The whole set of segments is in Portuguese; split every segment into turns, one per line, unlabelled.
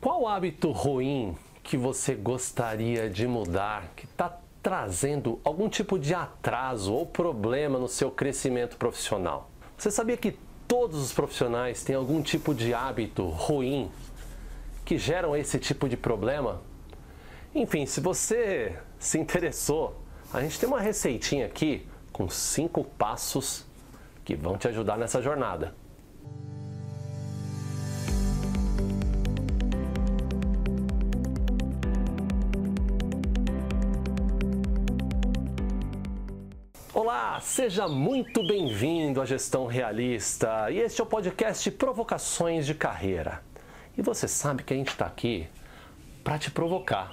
Qual hábito ruim que você gostaria de mudar, que está trazendo algum tipo de atraso ou problema no seu crescimento profissional? Você sabia que todos os profissionais têm algum tipo de hábito ruim que geram esse tipo de problema? Enfim, se você se interessou, a gente tem uma receitinha aqui com cinco passos que vão te ajudar nessa jornada. Olá, seja muito bem-vindo à Gestão Realista e este é o podcast Provocações de Carreira. E você sabe que a gente está aqui para te provocar,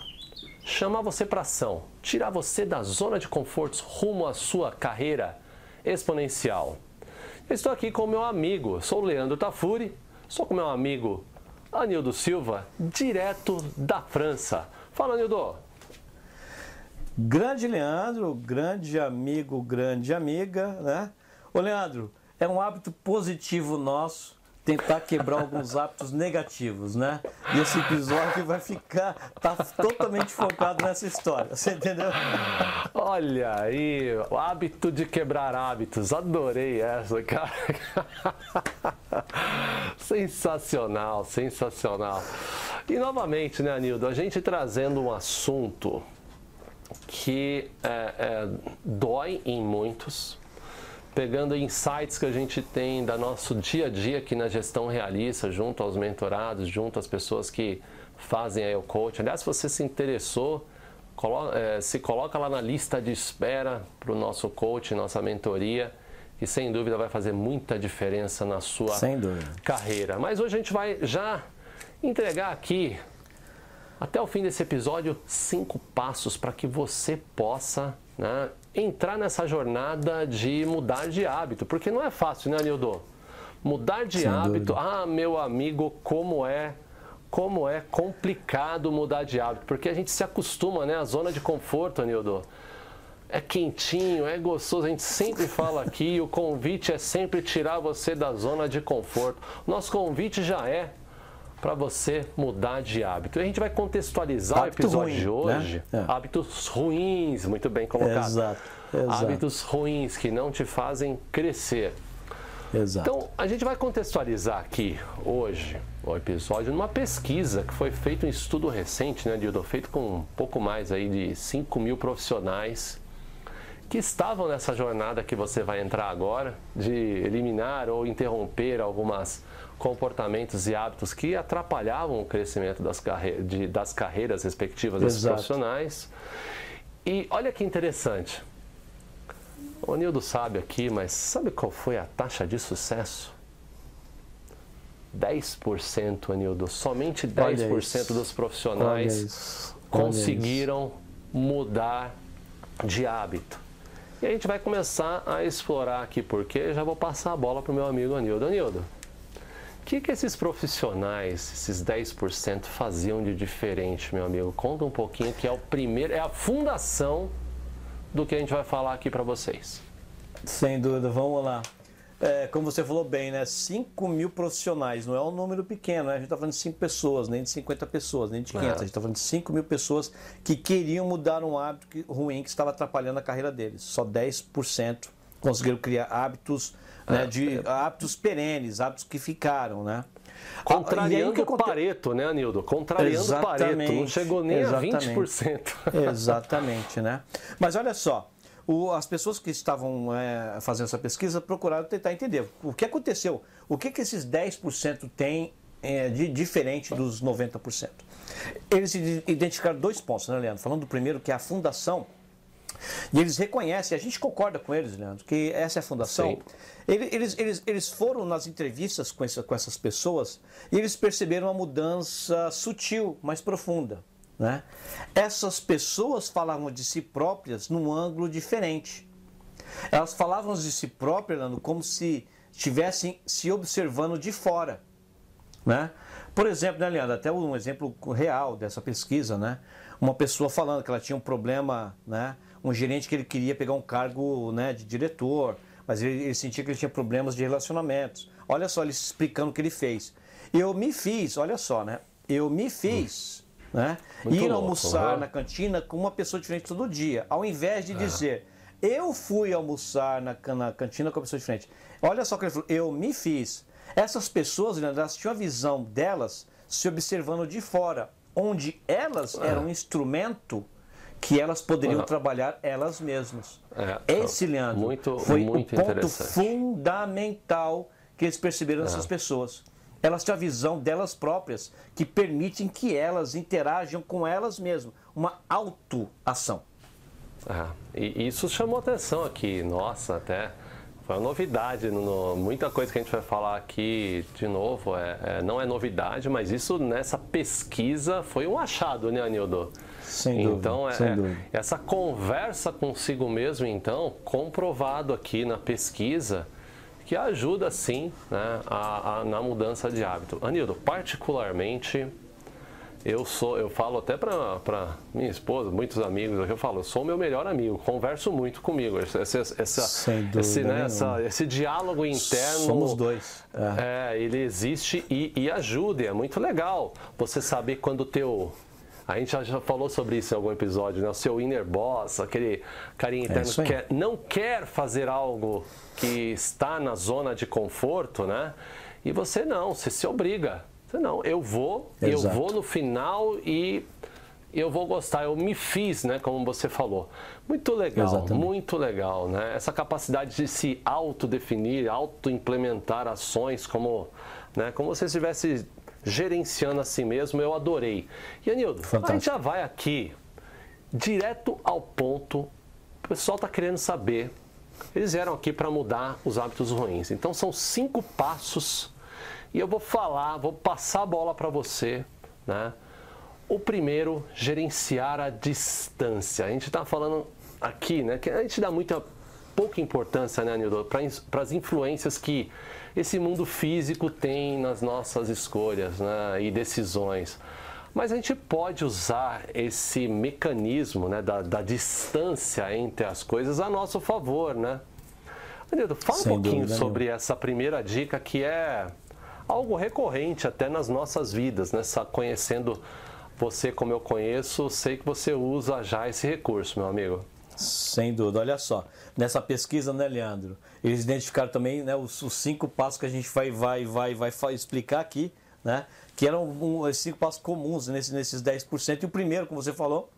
chamar você para ação, tirar você da zona de confortos rumo à sua carreira exponencial. Eu estou aqui com o meu amigo, sou o Leandro Tafuri, sou com meu amigo Anildo Silva, direto da França. Fala, Anildo!
Grande Leandro, grande amigo, grande amiga, né? Ô Leandro, é um hábito positivo nosso tentar quebrar alguns hábitos negativos, né? E esse episódio vai ficar tá totalmente focado nessa história, você entendeu?
Olha aí, o hábito de quebrar hábitos, adorei essa, cara. sensacional, sensacional. E novamente, né, Anildo, a gente trazendo um assunto que é, é, dói em muitos, pegando insights que a gente tem da nosso dia a dia aqui na gestão realista, junto aos mentorados, junto às pessoas que fazem aí o coach. Aliás, se você se interessou, é, se coloca lá na lista de espera para o nosso coach, nossa mentoria, que sem dúvida vai fazer muita diferença na sua carreira. Mas hoje a gente vai já entregar aqui até o fim desse episódio, cinco passos para que você possa né, entrar nessa jornada de mudar de hábito. Porque não é fácil, né, Nildo? Mudar de Sem hábito, dúvida. ah, meu amigo, como é como é complicado mudar de hábito, porque a gente se acostuma, né, à zona de conforto, Nildo. É quentinho, é gostoso, a gente sempre fala aqui, o convite é sempre tirar você da zona de conforto. Nosso convite já é para você mudar de hábito. A gente vai contextualizar Hábito o episódio ruim, de hoje. Né? É. Hábitos ruins, muito bem colocado.
Exato, exato.
Hábitos ruins que não te fazem crescer.
Exato.
Então, a gente vai contextualizar aqui hoje o episódio numa pesquisa que foi feita um estudo recente, né, Dildo? Feito com um pouco mais aí de 5 mil profissionais que estavam nessa jornada que você vai entrar agora, de eliminar ou interromper algumas comportamentos e hábitos que atrapalhavam o crescimento das, carre de, das carreiras respectivas Exato. profissionais. E olha que interessante. O Nildo sabe aqui, mas sabe qual foi a taxa de sucesso? 10%, Anildo. Somente 10% dos profissionais conseguiram mudar de hábito. E a gente vai começar a explorar aqui porque já vou passar a bola para o meu amigo Anildo. Anildo, que, que esses profissionais, esses 10% faziam de diferente, meu amigo? Conta um pouquinho que é o primeiro, é a fundação do que a gente vai falar aqui para vocês.
Sem dúvida, vamos lá. É, como você falou bem, né? 5 mil profissionais, não é um número pequeno, né? A gente está falando de 5 pessoas, nem de 50 pessoas, nem de 500. É. A gente está falando de 5 mil pessoas que queriam mudar um hábito ruim que estava atrapalhando a carreira deles. Só 10% conseguiram criar hábitos né, de hábitos perenes, hábitos que ficaram, né?
Contrariando o Pareto, né, Anildo? Contrariando o Pareto, não chegou nem exatamente. a 20%.
exatamente, né? Mas olha só, o, as pessoas que estavam é, fazendo essa pesquisa procuraram tentar entender o que aconteceu, o que, que esses 10% têm é, de diferente dos 90%. Eles identificaram dois pontos, né, Leandro? Falando do primeiro, que é a fundação e eles reconhecem, a gente concorda com eles, Leandro, que essa é a fundação. Eles, eles, eles foram nas entrevistas com, essa, com essas pessoas e eles perceberam uma mudança sutil, mais profunda. Né? Essas pessoas falavam de si próprias num ângulo diferente. Elas falavam de si próprias, Leandro, como se estivessem se observando de fora. Né? Por exemplo, né, Leandro, até um exemplo real dessa pesquisa, né? Uma pessoa falando que ela tinha um problema, né? um gerente que ele queria pegar um cargo né, de diretor, mas ele, ele sentia que ele tinha problemas de relacionamentos. Olha só, ele explicando o que ele fez. Eu me fiz, olha só, né? eu me fiz. Né? Ir
louco,
almoçar
né?
na cantina com uma pessoa diferente todo dia, ao invés de dizer eu fui almoçar na, na cantina com uma pessoa diferente. Olha só o que ele falou, eu me fiz. Essas pessoas, Leandro, elas tinham a visão delas se observando de fora, onde elas eram um instrumento que elas poderiam trabalhar elas mesmas.
É,
Esse, Leandro,
muito-
foi
muito
o ponto fundamental que eles perceberam nessas
É.
pessoas. Elas têm a visão delas próprias, que permitem que elas interajam com elas mesmas. Uma autoação.
É, e isso chamou atenção aqui, nossa, até foi uma novidade. no- no- muita coisa que a gente vai falar aqui de novo é, é- não é novidade, mas isso nessa pesquisa foi um achado, né, Anildo?
Sem dúvida,
Então, é,
sem
é-
dúvida.
essa conversa consigo mesmo, então, comprovado aqui na pesquisa, que ajuda sim né, a- a- na mudança de hábito. Anildo, particularmente, eu sou, eu falo até para minha esposa, muitos amigos, eu falo, eu sou o meu melhor amigo, converso muito comigo. Essa-
dúvida
esse, né, essa- esse diálogo interno.
Somos dois. É.
É, ele existe e, e ajuda, e é muito legal você saber quando o teu. A gente já, já falou sobre isso em algum episódio, né? O seu inner boss, aquele carinha interno
isso
que quer- não quer fazer algo que está na zona de conforto, né? E você não, você se obriga. Você não, eu vou, eu
Exato.
vou no final e eu vou gostar. Eu me fiz, né? Como você falou. Muito legal,
Exatamente.
muito legal, né? Essa capacidade de se autodefinir, auto-implementar ações como, né? Como se estivesse gerenciando a si mesmo, eu adorei. E Anildo, a gente já vai aqui direto ao ponto. O pessoal está querendo saber. Eles vieram aqui para mudar os hábitos ruins. Então são cinco passos e eu vou falar, vou passar a bola para você, né? O primeiro, gerenciar a distância. A gente está falando aqui, né? Que a gente dá muita pouca importância, né, Nildo, para as influências que esse mundo físico tem nas nossas escolhas né, e decisões. Mas a gente pode usar esse mecanismo né, da, da distância entre as coisas a nosso favor, né? Anildo, fala
Sem
um pouquinho sobre essa primeira dica que é algo recorrente até nas nossas vidas, né? Conhecendo você como eu conheço, sei que você usa já esse recurso, meu amigo.
Sem dúvida. Olha só, nessa pesquisa, né, Leandro? Eles identificaram também né, os, os cinco passos que a gente vai, vai, vai, vai explicar aqui, né? Que eram um, os cinco passos comuns nesses, nesses 10%. E o primeiro, como você falou,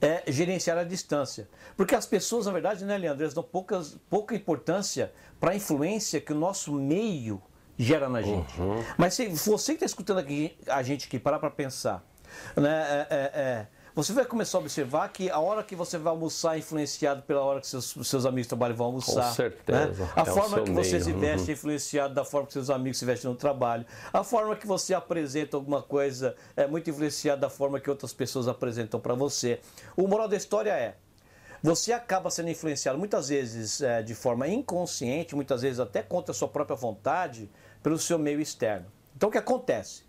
é gerenciar a distância. Porque as pessoas, na verdade, né, Leandro, elas dão poucas, pouca importância para a influência que o nosso meio gera na gente. Mas se você que está escutando aqui, a gente aqui, parar para pensar, né, é- é- é, você vai começar a observar que a hora que você vai almoçar é influenciado pela hora que seus, seus amigos de trabalho vão almoçar.
certeza.
né? A
É
forma que você
meio.
se veste é influenciado da forma que seus amigos se vestem no trabalho. A forma que você apresenta alguma coisa é muito influenciada da forma que outras pessoas apresentam para você. O moral da história é: você acaba sendo influenciado muitas vezes é, de forma inconsciente, muitas vezes até contra a sua própria vontade, pelo seu meio externo. Então o que acontece?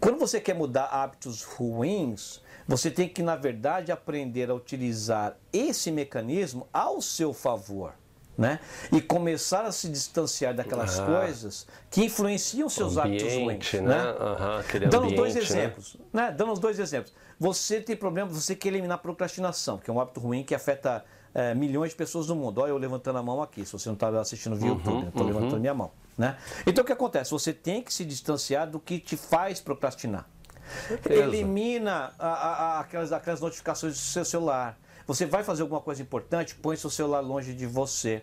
Quando você quer mudar hábitos ruins, você tem que, na verdade, aprender a utilizar esse mecanismo ao seu favor. Né? E começar a se distanciar daquelas
Ah.
coisas que influenciam seus hábitos ruins.
Ambiente, né? Aham, aquele
Dando os dois
ambiente, né?
exemplos. Né? Dando os dois exemplos. Você tem problema, você quer eliminar a procrastinação, que é um hábito ruim que afeta eh, milhões de pessoas no mundo. Olha eu levantando a mão aqui, se você não está assistindo via YouTube, estou levantando minha mão. Né? Então o que acontece? Você tem que se distanciar do que te faz procrastinar.
Certeza.
Elimina a- a- a- aquelas, aquelas notificações do seu celular. Você vai fazer alguma coisa importante, põe seu celular longe de você.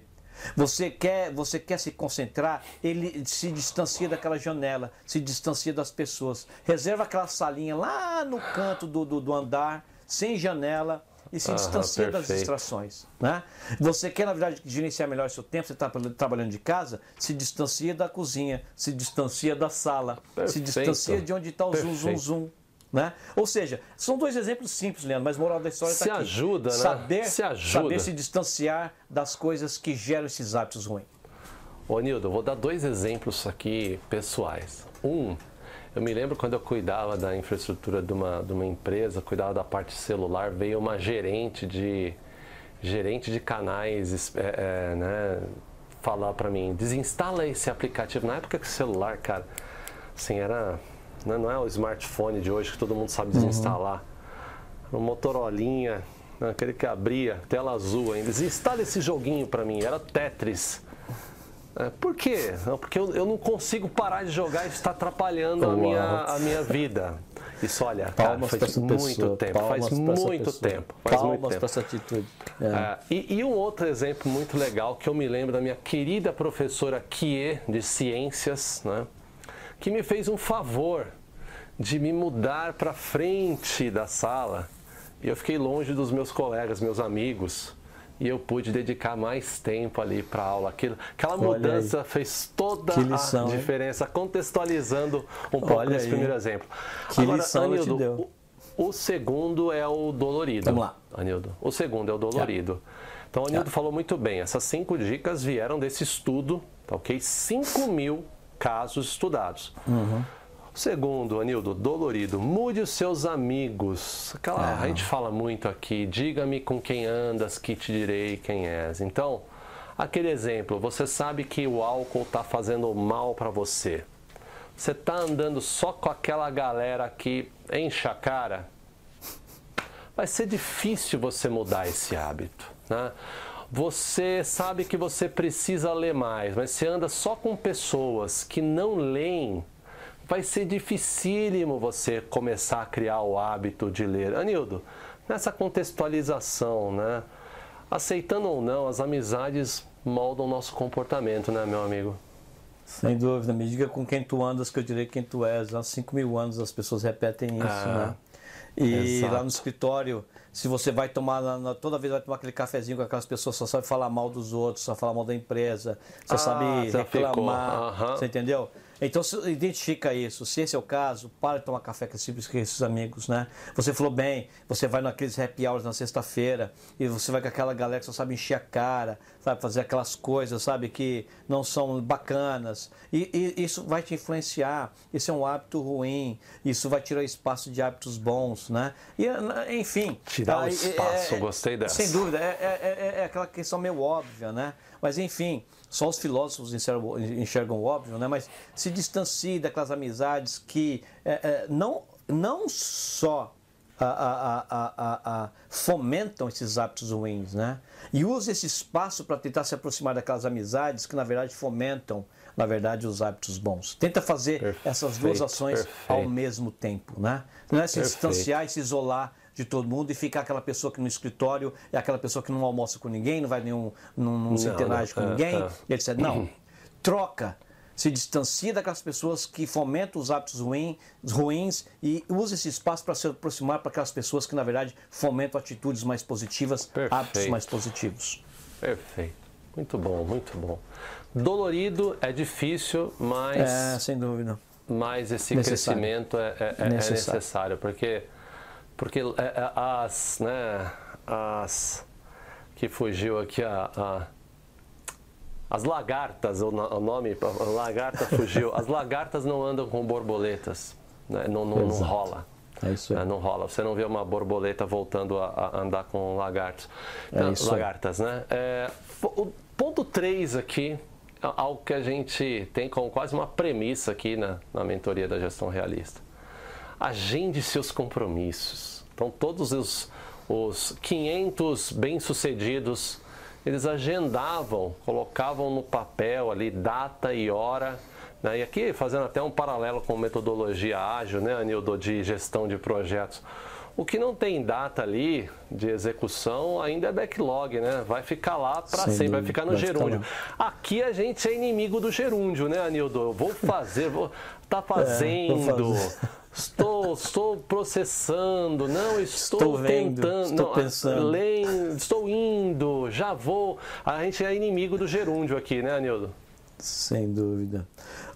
Você quer, você quer se concentrar, ele se distancia daquela janela, se distancia das pessoas. Reserva aquela salinha lá no canto do, do, do andar, sem janela, e se
Aham,
distancia das
perfeito.
distrações. Né? Você quer, na verdade, gerenciar melhor seu tempo, você está trabalhando de casa, se distancia da cozinha, se distancia da sala, se
Perfeito.
distancia de onde está o zoom, zoom,
Perfeito.
zoom. Né? Ou seja, são dois exemplos simples, Leandro, mas moral da história
Se
está aqui.
ajuda, né?
Saber,
Se ajuda.
saber se distanciar das coisas que geram esses hábitos ruins.
Ô Nildo, eu vou dar dois exemplos aqui pessoais. Um, eu me lembro quando eu cuidava da infraestrutura de uma, de uma empresa, cuidava da parte celular, veio uma gerente de gerente de canais é, é, né, falar para mim, desinstala esse aplicativo. Na época que o celular, cara, assim, era né? não é o smartphone de hoje que todo mundo sabe desinstalar. Uhum. Um Motorolinha, né? aquele que abria, tela azul ainda. Desinstala esse joguinho para mim, era Tetris. É, por quê? Não, porque eu, eu, não consigo parar de jogar e está atrapalhando a minha, a minha vida. Isso, olha, cara, faz muito
pessoa,
tempo, faz muito tempo. Faz
palmas
muito tempo.
para essa atitude.
É. É, e, e, um outro exemplo muito legal que eu me lembro da minha querida professora Kie, de Ciências, né, que me fez um favor de me mudar para frente da sala. E eu fiquei longe dos meus colegas, meus amigos e eu pude dedicar mais tempo ali para a aula. Aquilo, aquela mudança fez toda lição, a diferença, hein? contextualizando um pouco Olha esse aí. primeiro exemplo.
Que Agora, lição Anildo, te deu.
O, o, segundo é o dolorido.
Vamos lá.
Anildo. O segundo é o dolorido. Então, o Anildo falou muito bem. Essas cinco dicas vieram desse estudo, tá ok? 5 mil casos estudados. Uhum. Segundo, Anildo, dolorido, mude os seus amigos. Aquela, é. A gente fala muito aqui, diga-me com quem andas, que te direi quem és. Então, aquele exemplo, você sabe que o álcool está fazendo mal para você. Você está andando só com aquela galera que enche a cara. Vai ser difícil você mudar esse hábito. Né? Você sabe que você precisa ler mais, mas você anda só com pessoas que não leem vai ser dificílimo você começar a criar o hábito de ler. Anildo, nessa contextualização, né? Aceitando ou não, as amizades moldam o nosso comportamento, né, meu amigo?
Sem dúvida, me diga com quem tu andas que eu direi quem tu és. Há 5 mil anos as pessoas repetem isso, ah, né? E exato. lá no escritório, se você vai tomar, toda vez vai tomar aquele cafezinho com aquelas pessoas, só sabe falar mal dos outros, só falar mal da empresa, só ah, sabe reclamar, você entendeu? Então, identifica isso. Se esse é o caso, para de tomar café com esses amigos, né? Você falou bem, você vai naqueles happy hours na sexta-feira e você vai com aquela galera que só sabe encher a cara, sabe fazer aquelas coisas, sabe, que não são bacanas. E, e isso vai te influenciar. Isso é um hábito ruim. Isso vai tirar espaço de hábitos bons, né? E, enfim.
Tirar o espaço, é, gostei dessa.
Sem dúvida. É, é, é, é aquela questão meio óbvia, né? Mas, enfim. Só os filósofos enxergam, enxergam óbvio, né? mas se distancie daquelas amizades que é, é, não, não só a, a, a, fomentam esses hábitos ruins, né? E use esse espaço para tentar se aproximar daquelas amizades que, na verdade, fomentam, na verdade, os hábitos bons. Tenta fazer perfeito, essas duas ações perfeito. ao mesmo tempo, né? Não é se perfeito. distanciar e se isolar de todo mundo e ficar aquela pessoa que no escritório é aquela pessoa que não almoça com ninguém, não vai nenhum, não, não, não se interage com é, ninguém, é. etc. Não, troca, se distancia daquelas pessoas que fomentam os hábitos ruins, ruins e usa esse espaço para se aproximar para aquelas pessoas que, na verdade, fomentam atitudes mais positivas, Perfeito. hábitos mais positivos.
Perfeito. Muito bom, muito bom. Dolorido é difícil, mas.
É, sem dúvida.
Mas esse necessário. crescimento é, é, é necessário. necessário, porque porque é, é, as, né, as que fugiu aqui a, a as lagartas, o, nome, a lagarta fugiu. As lagartas não andam com borboletas, né? não, não, não, rola.
É isso aí.
Né? Não rola. Você não vê uma borboleta voltando a, a andar com lagartos. Então, é isso lagartas, né? É, o ponto 3 aqui, é algo que a gente tem como quase uma premissa aqui na, na mentoria da gestão realista agende seus compromissos. Então, todos os, os 500 bem-sucedidos, eles agendavam, colocavam no papel ali data e hora. Né? E aqui, fazendo até um paralelo com metodologia ágil, né, Anildo, de gestão de projetos. O que não tem data ali de execução ainda é backlog, né? Vai ficar lá para sempre, vai ficar no vai gerúndio. Ficar Aqui a gente é inimigo do gerúndio, né, Anildo? Eu vou fazer, vou tá fazendo. É, Estou, estou processando, não estou, estou vendo, tentando,
estou não, pensando.
estou indo, já vou. A gente é inimigo do gerúndio aqui, né, Anildo?
Sem dúvida.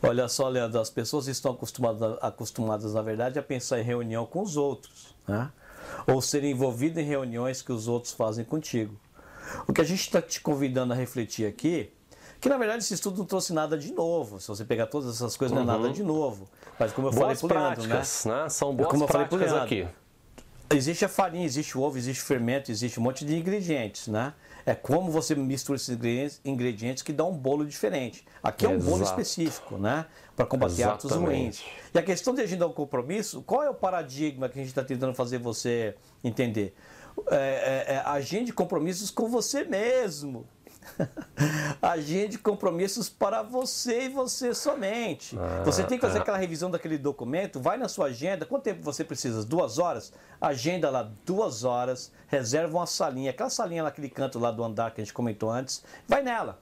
Olha só, Leandro, as pessoas estão acostumadas, acostumadas, na verdade, a pensar em reunião com os outros, né? ou ser envolvido em reuniões que os outros fazem contigo. O que a gente está te convidando a refletir aqui que na verdade esse estudo não trouxe nada de novo. Se você pegar todas essas coisas, uhum. não é nada uhum. de novo. Mas como eu
boas
falei pro
Leandro, né? né? São boas
como
práticas
Leandro,
aqui.
existe a farinha, existe o ovo, existe o fermento, existe um monte de ingredientes, né? É como você mistura esses ingredientes, que dá um bolo diferente. Aqui é um Exato. bolo específico, né? Para combater hábitos ruins. E a questão de a gente dar um compromisso, qual é o paradigma que a gente está tentando fazer você entender? É, é, é agir compromissos com você mesmo. Agende compromissos para você e você somente. Ah, você tem que fazer ah. aquela revisão daquele documento, vai na sua agenda. Quanto tempo você precisa? Duas horas? Agenda lá duas horas, reserva uma salinha, aquela salinha naquele canto lá do andar que a gente comentou antes, vai nela.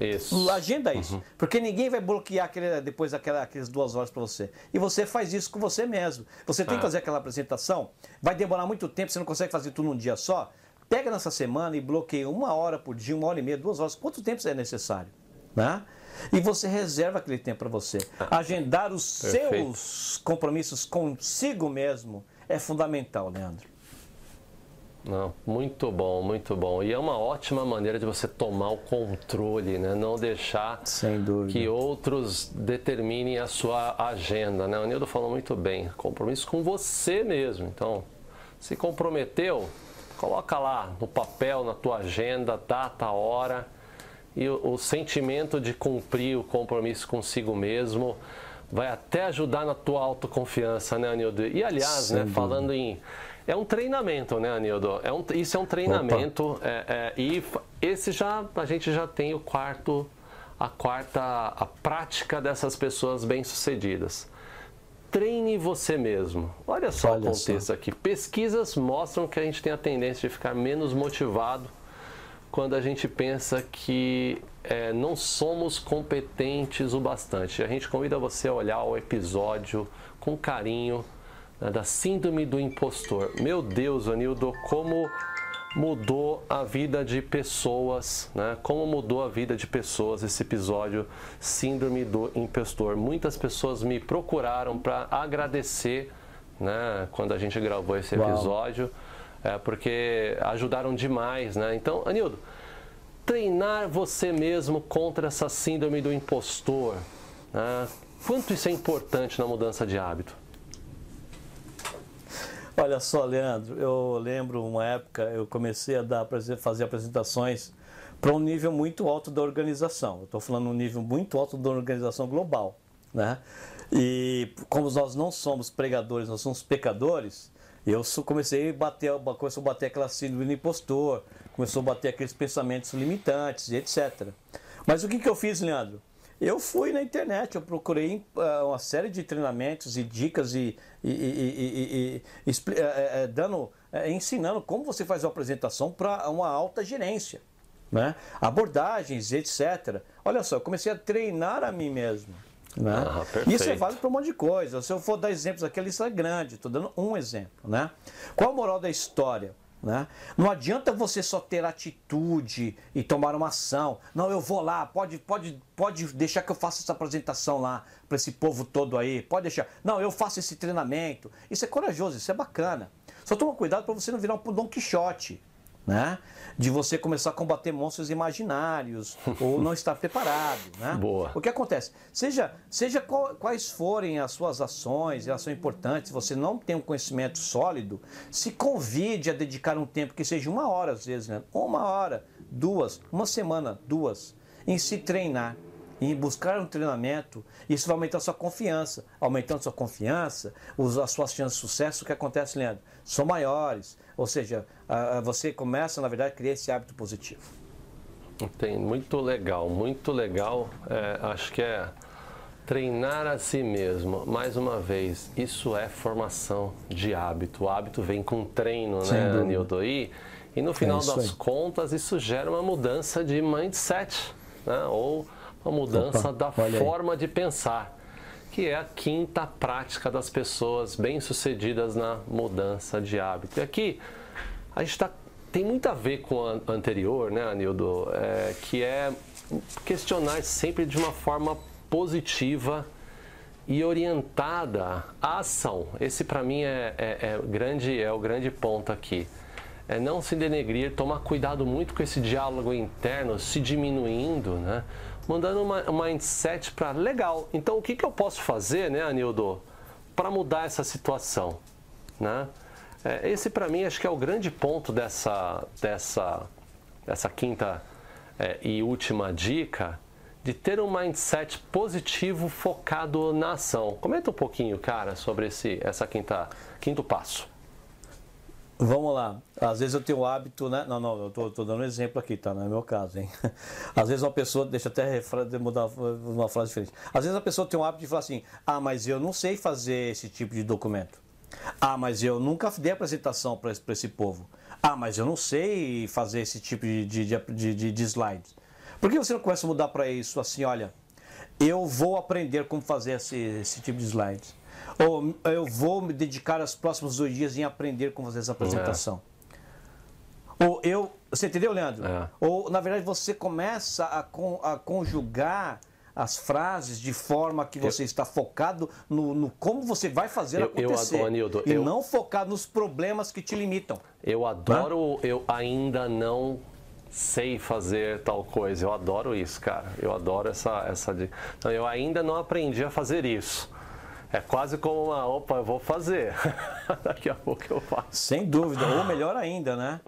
Isso. Agenda isso. Uhum. Porque ninguém vai bloquear aquele, depois aquelas duas horas para você. E você faz isso com você mesmo. Você tem ah. que fazer aquela apresentação, vai demorar muito tempo, você não consegue fazer tudo num dia só. Pega nessa semana e bloqueia uma hora por dia, uma hora e meia, duas horas, quanto tempo é necessário? Né? E você reserva aquele tempo para você. Agendar os Perfeito. seus compromissos consigo mesmo é fundamental, Leandro.
Não, muito bom, muito bom. E é uma ótima maneira de você tomar o controle, né? Não deixar que outros determinem a sua agenda, né? O Nildo falou muito bem, compromisso com você mesmo. Então, se comprometeu, Coloca lá no papel, na tua agenda, data, hora e o, o sentimento de cumprir o compromisso consigo mesmo vai até ajudar na tua autoconfiança, né, Anildo? E aliás, né, falando em. É um treinamento, né, Anildo? É um, isso é um treinamento. É, é, e esse já a gente já tem o quarto, a quarta a prática dessas pessoas bem-sucedidas treine você mesmo. Olha só Olha o contexto só. aqui. Pesquisas mostram que a gente tem a tendência de ficar menos motivado quando a gente pensa que é, não somos competentes o bastante. A gente convida você a olhar o episódio com carinho né, da Síndrome do Impostor. Meu Deus, Anildo, como mudou a vida de pessoas, né? Como mudou a vida de pessoas esse episódio Síndrome do Impostor. Muitas pessoas me procuraram para agradecer, né? Quando a gente gravou esse episódio, é, porque ajudaram demais, né? Então, Anildo, treinar você mesmo contra essa síndrome do impostor, né? Quanto isso é importante na mudança de hábito?
Olha só, Leandro, eu lembro uma época, eu comecei a dar, fazer apresentações para um nível muito alto da organização. Estou falando um nível muito alto da organização global. Né? E como nós não somos pregadores, nós somos pecadores, eu comecei a bater, começou a bater aquela síndrome do impostor, começou a bater aqueles pensamentos limitantes etc. Mas o que, que eu fiz, Leandro? Eu fui na internet, eu procurei uh, uma série de treinamentos e dicas e, e, e, e uh, dando, ensinando como você faz uma apresentação para uma alta gerência, né? abordagens, etc. Olha só, eu comecei a treinar a mim mesmo. Né? Ah, Isso é válido para um monte de coisa. Se eu for dar exemplos aqui, a lista é grande, estou dando um exemplo. Né? Qual a moral da história? Né? Não adianta você só ter atitude e tomar uma ação. Não, eu vou lá, pode, pode, pode deixar que eu faça essa apresentação lá para esse povo todo aí. Pode deixar. Não, eu faço esse treinamento. Isso é corajoso, isso é bacana. Só toma cuidado para você não virar um Don Quixote né? De você começar a combater monstros imaginários ou não estar preparado, né?
Boa.
O que acontece? Seja, seja qual, quais forem as suas ações, elas são importantes, se você não tem um conhecimento sólido, se convide a dedicar um tempo que seja uma hora às vezes, né? Uma hora, duas, uma semana, duas, em se treinar em buscar um treinamento, isso vai aumentar a sua confiança. Aumentando a sua confiança, as suas chances de sucesso, o que acontece, Leandro? São maiores. Ou seja, você começa, na verdade, a criar esse hábito positivo.
Tem, muito legal, muito legal. É, acho que é treinar a si mesmo. Mais uma vez, isso é formação de hábito. O hábito vem com treino, Sem né, Nildo? E, e no final é das aí. contas, isso gera uma mudança de mindset, né? Ou uma mudança Opa, da forma aí. de pensar, que é a quinta prática das pessoas bem-sucedidas na mudança de hábito. E aqui a gente tá, tem muito a ver com a anterior, né, Anildo? É, que é questionar sempre de uma forma positiva e orientada à ação. Esse para mim é, é, é, grande, é o grande ponto aqui. É não se denegrir, tomar cuidado muito com esse diálogo interno se diminuindo, né? Mandando um mindset para legal. Então o que, que eu posso fazer, né, Anildo, para mudar essa situação, né? É, esse para mim acho que é o grande ponto dessa, dessa, dessa quinta é, e última dica de ter um mindset positivo focado na ação. Comenta um pouquinho, cara, sobre esse essa quinta quinto passo.
Vamos lá. Às vezes eu tenho o hábito, né? Não, não, eu tô, tô dando um exemplo aqui, tá? Não é meu caso, hein? Às vezes uma pessoa, deixa até mudar uma frase diferente. Às vezes a pessoa tem o hábito de falar assim: ah, mas eu não sei fazer esse tipo de documento. Ah, mas eu nunca dei apresentação para esse, esse povo. Ah, mas eu não sei fazer esse tipo de, de, de, de, de slides. Por que você não começa a mudar para isso assim, olha, eu vou aprender como fazer esse, esse tipo de slides. Ou eu vou me dedicar os próximos dois dias em aprender como fazer essa apresentação. É. Ou eu. Você entendeu, Leandro? É. Ou, na verdade, você começa a, con, a conjugar as frases de forma que você eu, está focado no, no, como você vai fazer eu, acontecer. Eu, Anildo, e eu, não focado nos problemas que te limitam.
Eu adoro, eu ainda não sei fazer tal coisa. Eu adoro isso, cara. Eu adoro essa. essa não, eu ainda não aprendi a fazer isso. É quase como uma, opa, eu vou fazer. Daqui a pouco eu faço.
Sem dúvida, ou melhor ainda, né?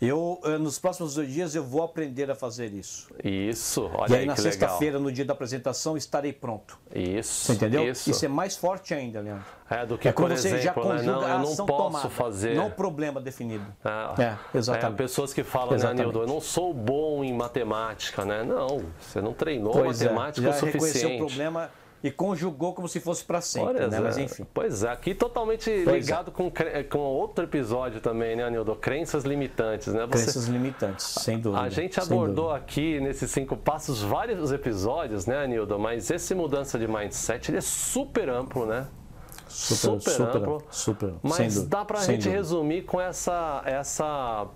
Eu, eh, nos próximos dois dias, eu vou aprender a fazer isso.
Isso, olha
E aí,
aí
na sexta-feira, no dia da apresentação, estarei pronto.
Isso.
Você entendeu?
Isso,
isso é mais forte ainda, Leandro.
É, do que, é quando você exemplo, já conjuga né? não, eu não posso tomada, fazer.
Não problema definido.
É, é exatamente. É, pessoas que falam, né, Nildo, eu não sou bom em matemática, né? Não, você não treinou pois é, matemática é,
já
o suficiente.
O problema e conjugou como se fosse para sempre, né? Mas enfim.
Pois é, aqui totalmente pois é. ligado é. com, com outro episódio também, né, Anildo? Crenças limitantes, né?
Você... Crenças limitantes, sem dúvida.
A gente abordou aqui nesses cinco passos vários episódios, né, Anildo? Mas esse mudança de mindset ele é super amplo, né?
Super, super, super amplo. Super,
mas dúvida, dá para a gente dúvida. resumir com essa, essa,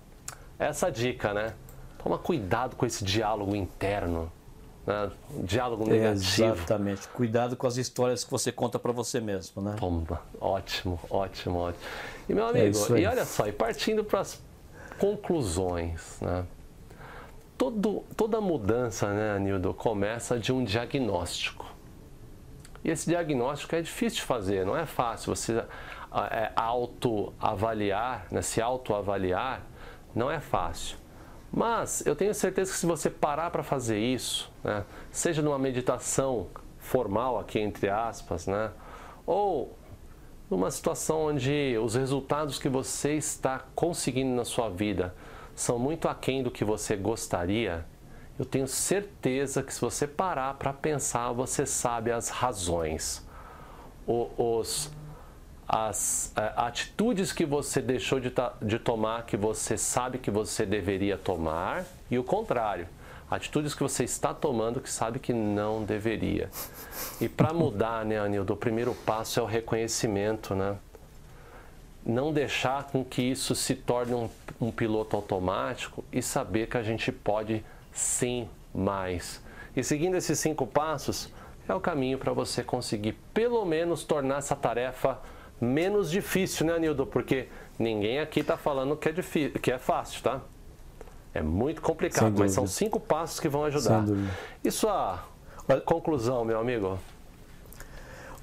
essa dica, né? Toma cuidado com esse diálogo interno né? diálogo negativo.
Exatamente. Cuidado com as histórias que você conta para você mesmo, né?
Pomba. Ótimo, ótimo, ótimo. E meu é amigo, é e olha só, e partindo para as conclusões, né? Todo, toda mudança, né, Nildo, começa de um diagnóstico. E esse diagnóstico é difícil de fazer, não é fácil. Você é, autoavaliar, né, se autoavaliar, não é fácil. Mas eu tenho certeza que se você parar para fazer isso, né, seja numa meditação formal aqui entre aspas, né, ou numa situação onde os resultados que você está conseguindo na sua vida são muito aquém do que você gostaria, eu tenho certeza que se você parar para pensar, você sabe as razões, os as uh, atitudes que você deixou de, de tomar que você sabe que você deveria tomar e o contrário, atitudes que você está tomando que sabe que não deveria. E para mudar, né, Anildo, o primeiro passo é o reconhecimento, né? Não deixar com que isso se torne um, um piloto automático e saber que a gente pode sim mais. E seguindo esses cinco passos, é o caminho para você conseguir pelo menos tornar essa tarefa menos difícil, né, Nildo? Porque ninguém aqui está falando que é, difícil, que é fácil, tá? É muito complicado, mas são cinco passos que vão ajudar. E sua conclusão, meu amigo?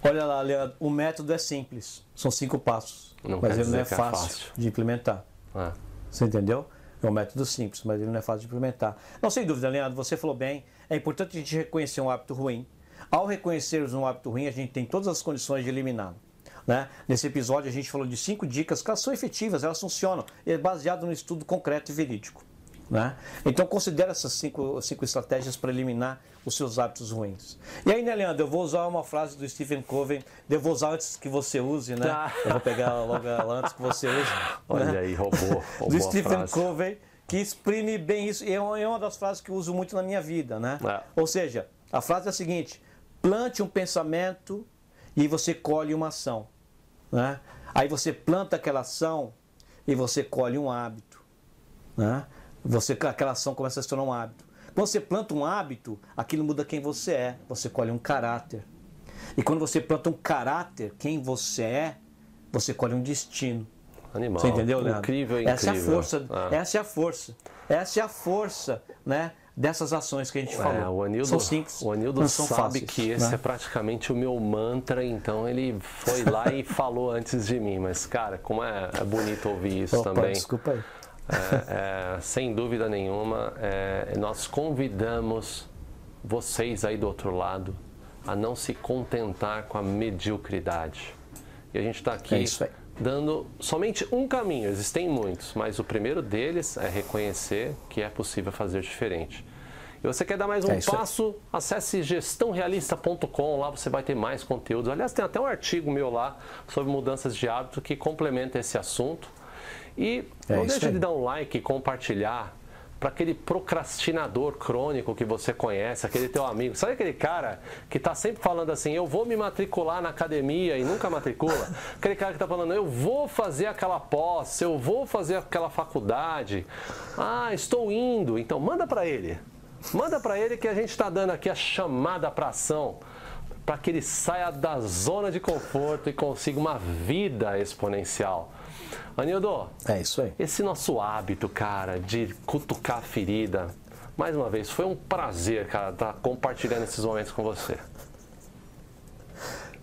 Olha lá, Leandro, o método é simples. São cinco passos. Não mas ele não é fácil, é fácil, de implementar. É. Você entendeu? É um método simples, mas ele não é fácil de implementar. Não, sem dúvida, Leandro, você falou bem. É importante a gente reconhecer um hábito ruim. Ao reconhecermos um hábito ruim, a gente tem todas as condições de eliminá-lo. Né? Nesse episódio a gente falou de cinco dicas que elas são efetivas, elas funcionam, é baseado no estudo concreto e verídico. Né? Então considere essas cinco, cinco estratégias para eliminar os seus hábitos ruins. E aí, né, Leandro, eu vou usar uma frase do Stephen Covey, eu vou usar antes que você use, né? Ah. Eu vou pegar logo antes que você use.
Olha
né?
aí, roubou, roubou
Do Stephen frase. Covey, que exprime bem isso, e é, é uma das frases que eu uso muito na minha vida, né? É. Ou seja, a frase é a seguinte, plante um pensamento e você colhe uma ação. Né? Aí você planta aquela ação e você colhe um hábito. Né? Você, aquela ação começa a se tornar um hábito. Quando você planta um hábito, aquilo muda quem você é. Você colhe um caráter. E quando você planta um caráter, quem você é, você colhe um destino.
Animal.
Você entendeu, Leandro?
Incrível, incrível.
Essa é a força. Ah. Essa é a força. Essa é a força, né? Dessas ações que a gente falou.
É, o Anildo,
são simples,
o Anildo sabe
fáceis,
que esse
né?
é praticamente o meu mantra, então ele foi lá e falou antes de mim. Mas, cara, como é, é bonito ouvir isso
Opa,
também.
desculpa aí.
É, é, sem dúvida nenhuma, é, nós convidamos vocês aí do outro lado a não se contentar com a mediocridade. E a gente está aqui
É
dando somente um caminho, existem muitos, mas o primeiro deles é reconhecer que é possível fazer diferente. E você quer dar mais um
É
passo? Acesse gestãorealista.com, lá você vai ter mais conteúdos. Aliás, tem até um artigo meu lá sobre mudanças de hábito que complementa esse assunto. E
É
não deixe de dar um like e compartilhar para aquele procrastinador crônico que você conhece, aquele teu amigo. Sabe aquele cara que está sempre falando assim, eu vou me matricular na academia e nunca matricula? Aquele cara que está falando, eu vou fazer aquela pós, eu vou fazer aquela faculdade. Ah, estou indo. Então manda para ele. Manda para ele que a gente está dando aqui a chamada para ação para que ele saia da zona de conforto e consiga uma vida exponencial. Anildo,
É isso aí.
esse nosso hábito, cara, de cutucar a ferida, mais uma vez, foi um prazer, cara, estar compartilhando esses momentos com você.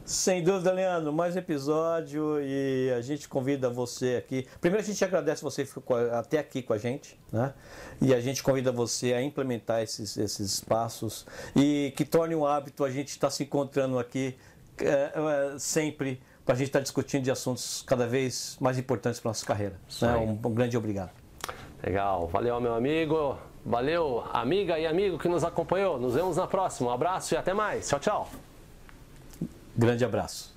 Sem dúvida, Leandro, mais um episódio e a gente convida você aqui. Primeiro, a gente agradece você que ficou até aqui com a gente, né? E a gente convida você a implementar esses, esses passos e que torne um hábito a gente estar se encontrando aqui é, é, sempre para a gente estar discutindo de assuntos cada vez mais importantes para nossa carreira. Né? Um, um grande obrigado.
Legal, valeu, meu amigo. Valeu, amiga e amigo que nos acompanhou. Nos vemos na próxima. Um abraço e até mais. Tchau, tchau.
Grande abraço.